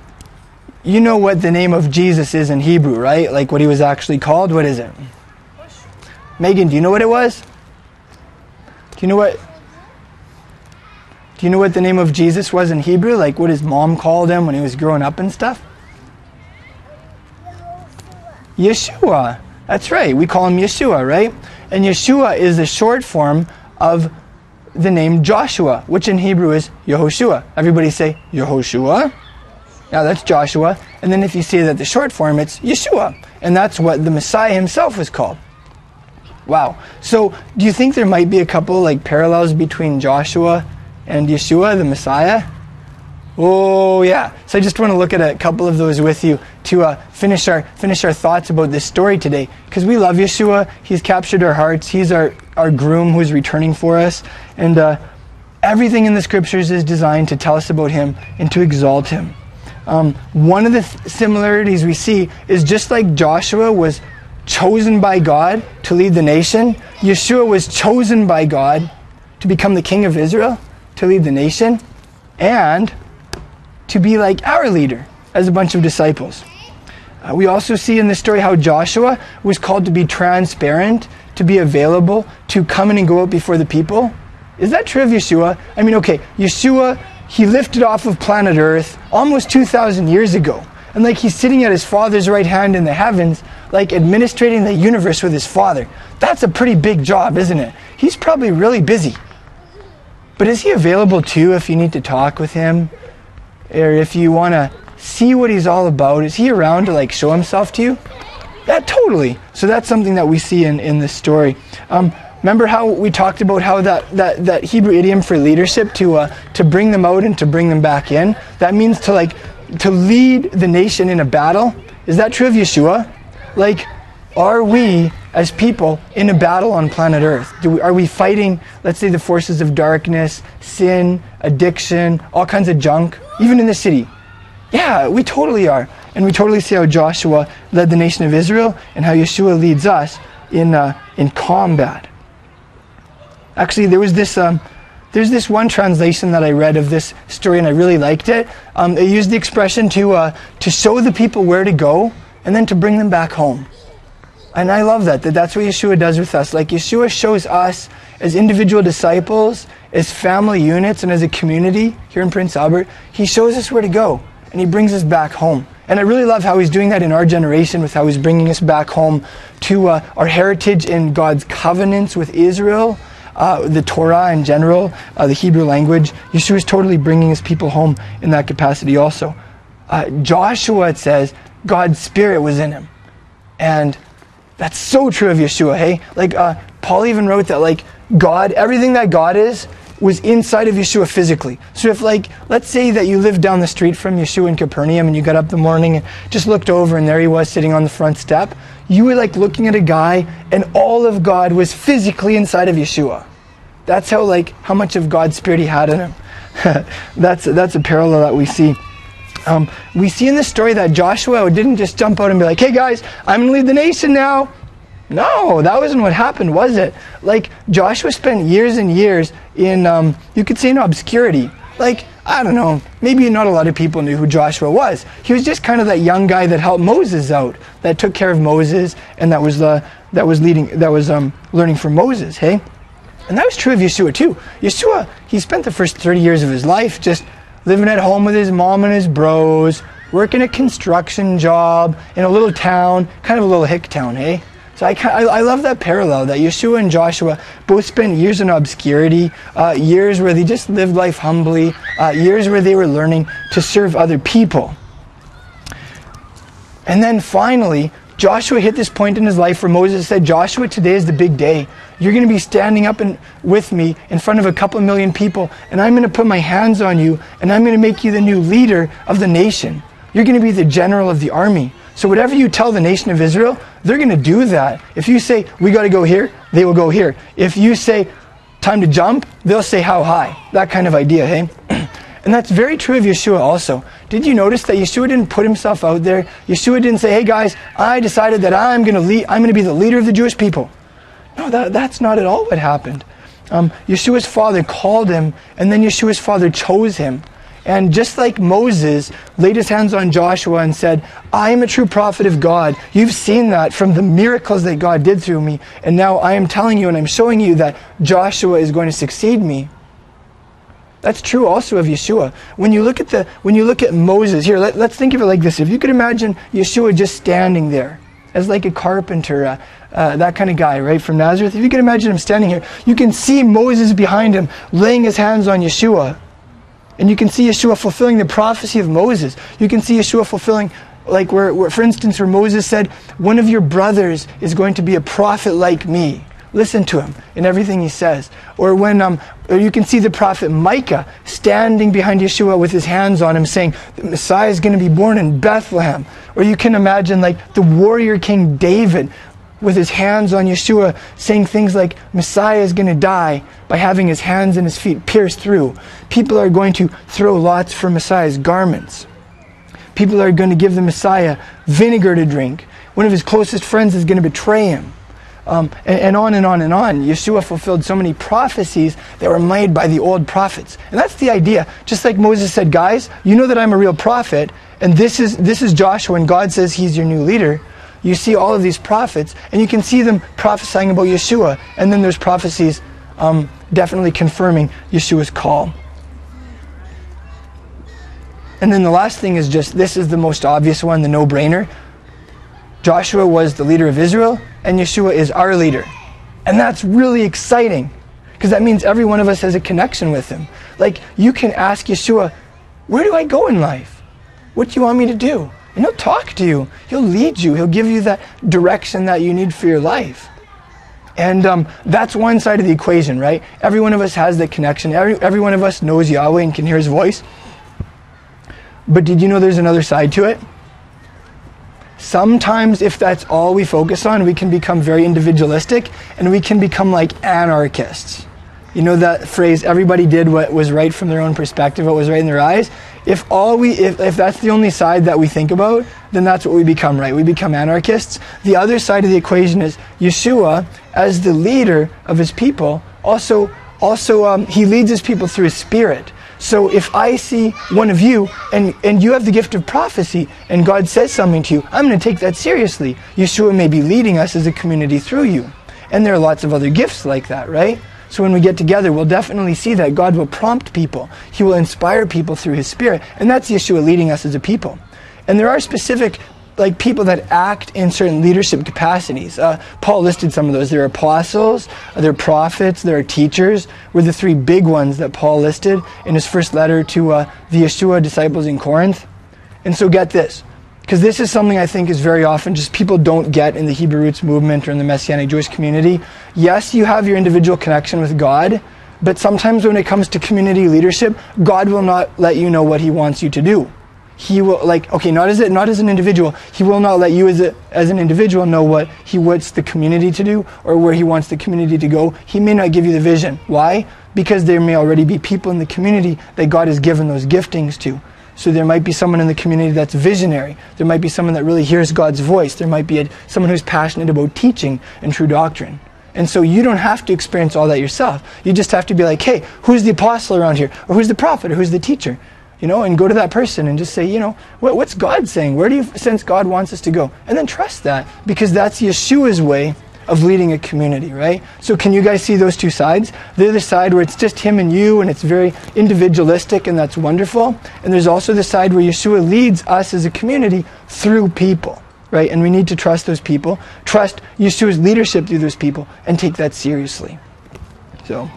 you know what the name of Jesus is in Hebrew, right? Like what he was actually called. What is it? Megan, do you know what it was? Do you know what? Do you know what the name of Jesus was in Hebrew? Like what his mom called him when he was growing up and stuff? Yeshua. That's right. We call him Yeshua, right? And Yeshua is the short form of the name Joshua, which in Hebrew is Yehoshua. Everybody say Yehoshua. Now that's Joshua. And then if you say that the short form, it's Yeshua. And that's what the Messiah himself was called. Wow. So do you think there might be a couple like parallels between Joshua and Yeshua, the Messiah? Oh yeah. So I just want to look at a couple of those with you to uh, finish our finish our thoughts about this story today, because we love Yeshua. He's captured our hearts. He's our our groom who's returning for us, and uh, everything in the scriptures is designed to tell us about Him and to exalt Him. Um, one of the th- similarities we see is just like Joshua was chosen by God to lead the nation, Yeshua was chosen by God to become the king of Israel, to lead the nation, and to be like our leader as a bunch of disciples. Uh, we also see in this story how Joshua was called to be transparent, to be available, to come in and go out before the people. Is that true of Yeshua? I mean, okay, Yeshua, he lifted off of planet Earth almost 2,000 years ago. And like he's sitting at his father's right hand in the heavens, like administrating the universe with his father. That's a pretty big job, isn't it? He's probably really busy. But is he available too if you need to talk with him? Or if you want to see what he's all about? Is he around to like show himself to you? Yeah, totally. So that's something that we see in, in this story. Um, remember how we talked about how that, that, that Hebrew idiom for leadership to, uh, to bring them out and to bring them back in? That means to like to lead the nation in a battle. Is that true of Yeshua? Like, are we as people in a battle on planet Earth? We, are we fighting, let's say, the forces of darkness, sin, addiction, all kinds of junk, even in the city? Yeah, we totally are. And we totally see how Joshua led the nation of Israel and how Yeshua leads us in, uh, in combat. Actually, there was this. Um, there's this one translation that I read of this story, and I really liked it. Um, it used the expression to uh, to show the people where to go, and then to bring them back home. And I love that. That that's what Yeshua does with us. Like Yeshua shows us as individual disciples, as family units, and as a community here in Prince Albert. He shows us where to go, and he brings us back home. And I really love how he's doing that in our generation with how he's bringing us back home to uh, our heritage in God's covenants with Israel uh, the Torah in general, uh, the Hebrew language. Yeshua is totally bringing his people home in that capacity also. Uh, Joshua, it says, God's Spirit was in him. And that's so true of Yeshua, hey? Like, uh, Paul even wrote that, like, God, everything that God is, was inside of Yeshua physically. So if like, let's say that you lived down the street from Yeshua in Capernaum and you got up the morning and just looked over and there he was sitting on the front step, you were like looking at a guy and all of God was physically inside of Yeshua. That's how like how much of God's spirit he had in him. that's that's a parallel that we see. Um, we see in the story that Joshua didn't just jump out and be like, "Hey guys, I'm to lead the nation now." No, that wasn't what happened, was it? Like Joshua spent years and years in, um, you could say, in obscurity. Like I don't know, maybe not a lot of people knew who Joshua was. He was just kind of that young guy that helped Moses out, that took care of Moses, and that was the that was leading, that was um, learning from Moses. Hey, and that was true of Yeshua too. Yeshua, he spent the first 30 years of his life just living at home with his mom and his bros, working a construction job in a little town, kind of a little hick town, hey? So I, I, I, love that parallel that Yeshua and Joshua both spent years in obscurity, uh, years where they just lived life humbly, uh, years where they were learning to serve other people. And then finally, Joshua hit this point in his life where Moses said, Joshua, today is the big day. You're going to be standing up and, with me in front of a couple million people, and I'm going to put my hands on you, and I'm going to make you the new leader of the nation. You're going to be the general of the army. So whatever you tell the nation of Israel, they're going to do that. If you say, we got to go here, they will go here. If you say, time to jump, they'll say, how high. That kind of idea, hey? and that's very true of Yeshua also. Did you notice that Yeshua didn't put himself out there? Yeshua didn't say, hey guys, I decided that I'm going to lead, I'm going to be the leader of the Jewish people. No, that, that's not at all what happened. Um, Yeshua's father called him, and then Yeshua's father chose him. And just like Moses laid his hands on Joshua and said, I am a true prophet of God. You've seen that from the miracles that God did through me. And now I am telling you and I'm showing you that Joshua is going to succeed me. That's true also of Yeshua. When you look at the when you look at Moses, here, let, us think of it like this. If you could imagine Yeshua just standing there as like a carpenter, uh, uh, that kind of guy, right, from Nazareth. If you can imagine him standing here, you can see Moses behind him laying his hands on Yeshua. And you can see Yeshua fulfilling the prophecy of Moses. You can see Yeshua fulfilling, like, where, where, for instance, where Moses said, One of your brothers is going to be a prophet like me. Listen to him in everything he says. Or when um, or you can see the prophet Micah standing behind Yeshua with his hands on him, saying, The Messiah is going to be born in Bethlehem. Or you can imagine, like, the warrior king David with his hands on Yeshua, saying things like, Messiah is going to die by having his hands and his feet pierced through. People are going to throw lots for Messiah's garments. People are going to give the Messiah vinegar to drink. One of his closest friends is going to betray him. Um, and, and, on and on and on. Yeshua fulfilled so many prophecies that were made by the old prophets. And that's the idea. Just like Moses said, guys, you know that I'm a real prophet, and this is, this is Joshua, and God says he's your new leader you see all of these prophets, and you can see them prophesying about Yeshua. And then there's prophecies um, definitely confirming Yeshua's call. And then the last thing is just this is the most obvious one, the no brainer. Joshua was the leader of Israel, and Yeshua is our leader. And that's really exciting because that means every one of us has a connection with him. Like, you can ask Yeshua, Where do I go in life? What do you want me to do? And he'll talk to you, he'll lead you, he'll give you that direction that you need for your life. And um, that's one side of the equation, right? Every one of us has that connection. Every, every one of us knows Yahweh and can hear his voice. But did you know there's another side to it? Sometimes, if that's all we focus on, we can become very individualistic and we can become like anarchists. You know that phrase, everybody did what was right from their own perspective, what was right in their eyes? If all we if, if that's the only side that we think about, then that's what we become, right? We become anarchists. The other side of the equation is Yeshua, as the leader of his people, also also um, he leads his people through his spirit. So if I see one of you and, and you have the gift of prophecy and God says something to you, I'm going to take that seriously. Yeshua may be leading us as a community through you. And there are lots of other gifts like that, right? So when we get together, we'll definitely see that God will prompt people. He will inspire people through His Spirit. And that's the Yeshua leading us as a people. And there are specific like people that act in certain leadership capacities. Uh, Paul listed some of those. There are apostles, there are prophets, there are teachers. Were the three big ones that Paul listed in his first letter to uh, the Yeshua disciples in Corinth. And so get this, because this is something I think is very often just people don't get in the Hebrew Roots movement or in the Messianic Jewish community. Yes, you have your individual connection with God, but sometimes when it comes to community leadership, God will not let you know what He wants you to do. He will like okay not as a, not as an individual. He will not let you as a, as an individual know what he wants the community to do or where he wants the community to go. He may not give you the vision. Why? Because there may already be people in the community that God has given those giftings to so there might be someone in the community that's visionary there might be someone that really hears God's voice there might be a, someone who's passionate about teaching and true doctrine and so you don't have to experience all that yourself. You just have to be like, hey, who's the apostle around here? Or who's the prophet? Or who's the teacher? you know, and go to that person and just say, you know, what, what's God saying? Where do you sense God wants us to go? And then trust that because that's Yeshua's way of leading a community, right? So can you guys see those two sides? The other side where it's just him and you and it's very individualistic and that's wonderful. And there's also the side where Yeshua leads us as a community through people, right? And we need to trust those people, trust Yeshua's leadership through those people, and take that seriously. So.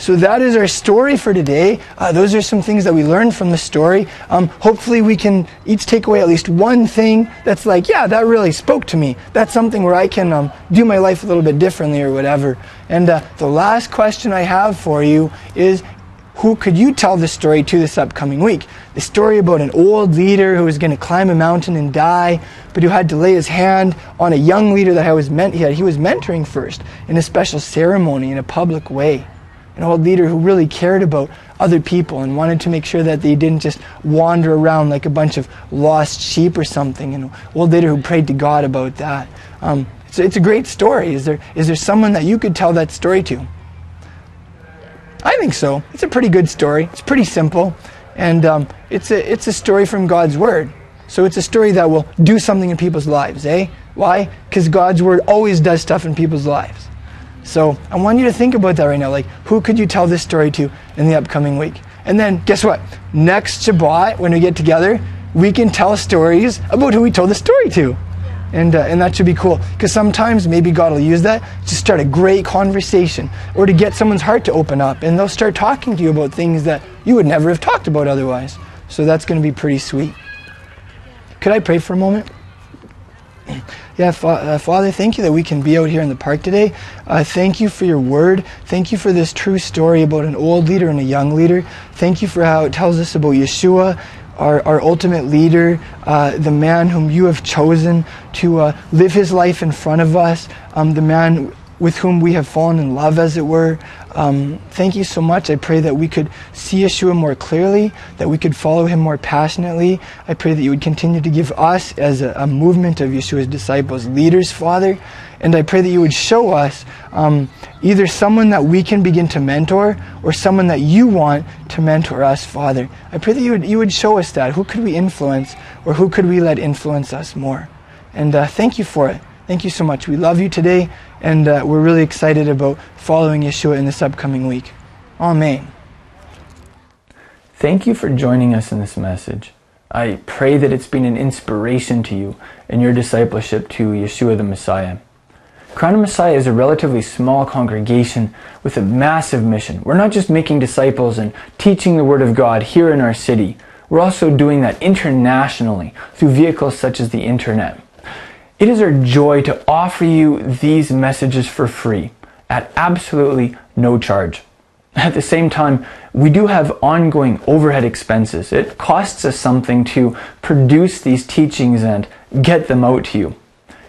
So that is our story for today. Uh, those are some things that we learned from the story. Um, hopefully, we can each take away at least one thing that's like, yeah, that really spoke to me. That's something where I can um, do my life a little bit differently or whatever. And uh, the last question I have for you is who could you tell this story to this upcoming week? The story about an old leader who was going to climb a mountain and die, but who had to lay his hand on a young leader that I was meant, he, had, he was mentoring first in a special ceremony in a public way an old leader who really cared about other people and wanted to make sure that they didn't just wander around like a bunch of lost sheep or something. An old leader who prayed to God about that. Um, it's, it's a great story. Is there, is there someone that you could tell that story to? I think so. It's a pretty good story. It's pretty simple. And um, it's, a, it's a story from God's Word. So it's a story that will do something in people's lives, eh? Why? Because God's Word always does stuff in people's lives. So I want you to think about that right now. Like, who could you tell this story to in the upcoming week? And then, guess what? Next Shabbat, when we get together, we can tell stories about who we told the story to. And, uh, and that should be cool. Because sometimes maybe God will use that to start a great conversation or to get someone's heart to open up. And they'll start talking to you about things that you would never have talked about otherwise. So that's going to be pretty sweet. Could I pray for a moment? Yeah, uh, Father, thank you that we can be out here in the park today. Uh, thank you for your word. Thank you for this true story about an old leader and a young leader. Thank you for how it tells us about Yeshua, our, our ultimate leader, uh, the man whom you have chosen to uh, live his life in front of us, um, the man with whom we have fallen in love, as it were. Um, thank you so much. I pray that we could see Yeshua more clearly, that we could follow him more passionately. I pray that you would continue to give us, as a, a movement of Yeshua's disciples, leaders, Father. And I pray that you would show us um, either someone that we can begin to mentor or someone that you want to mentor us, Father. I pray that you would, you would show us that. Who could we influence or who could we let influence us more? And uh, thank you for it. Thank you so much. We love you today, and uh, we're really excited about following Yeshua in this upcoming week. Amen. Thank you for joining us in this message. I pray that it's been an inspiration to you in your discipleship to Yeshua the Messiah. Crown of Messiah is a relatively small congregation with a massive mission. We're not just making disciples and teaching the Word of God here in our city. We're also doing that internationally through vehicles such as the internet. It is our joy to offer you these messages for free at absolutely no charge. At the same time, we do have ongoing overhead expenses. It costs us something to produce these teachings and get them out to you.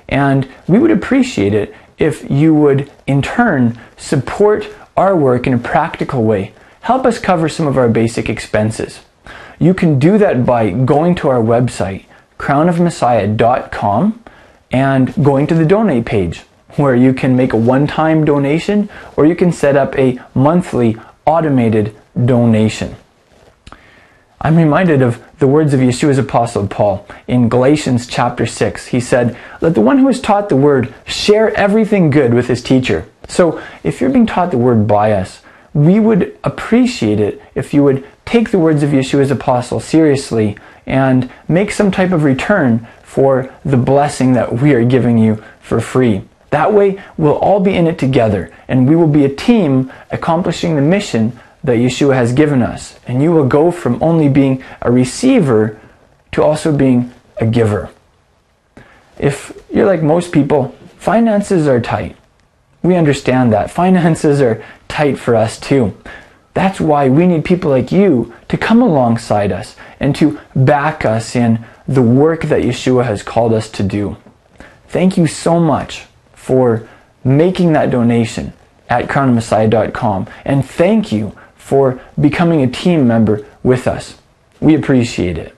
And we would appreciate it if you would, in turn, support our work in a practical way. Help us cover some of our basic expenses. You can do that by going to our website, crownofmessiah.com, and going to the donate page where you can make a one time donation or you can set up a monthly automated donation. I'm reminded of the words of Yeshua's apostle Paul in Galatians chapter 6. He said, Let the one who is taught the word share everything good with his teacher. So if you're being taught the word by us, we would appreciate it if you would take the words of Yeshua's apostle seriously and make some type of return for the blessing that we are giving you for free. That way, we'll all be in it together and we will be a team accomplishing the mission that Yeshua has given us. And you will go from only being a receiver to also being a giver. If you're like most people, finances are tight. We understand that. Finances are tight for us too. That's why we need people like you to come alongside us and to back us in the work that Yeshua has called us to do. Thank you so much for making that donation at crownofmessiah.com. And thank you for becoming a team member with us. We appreciate it.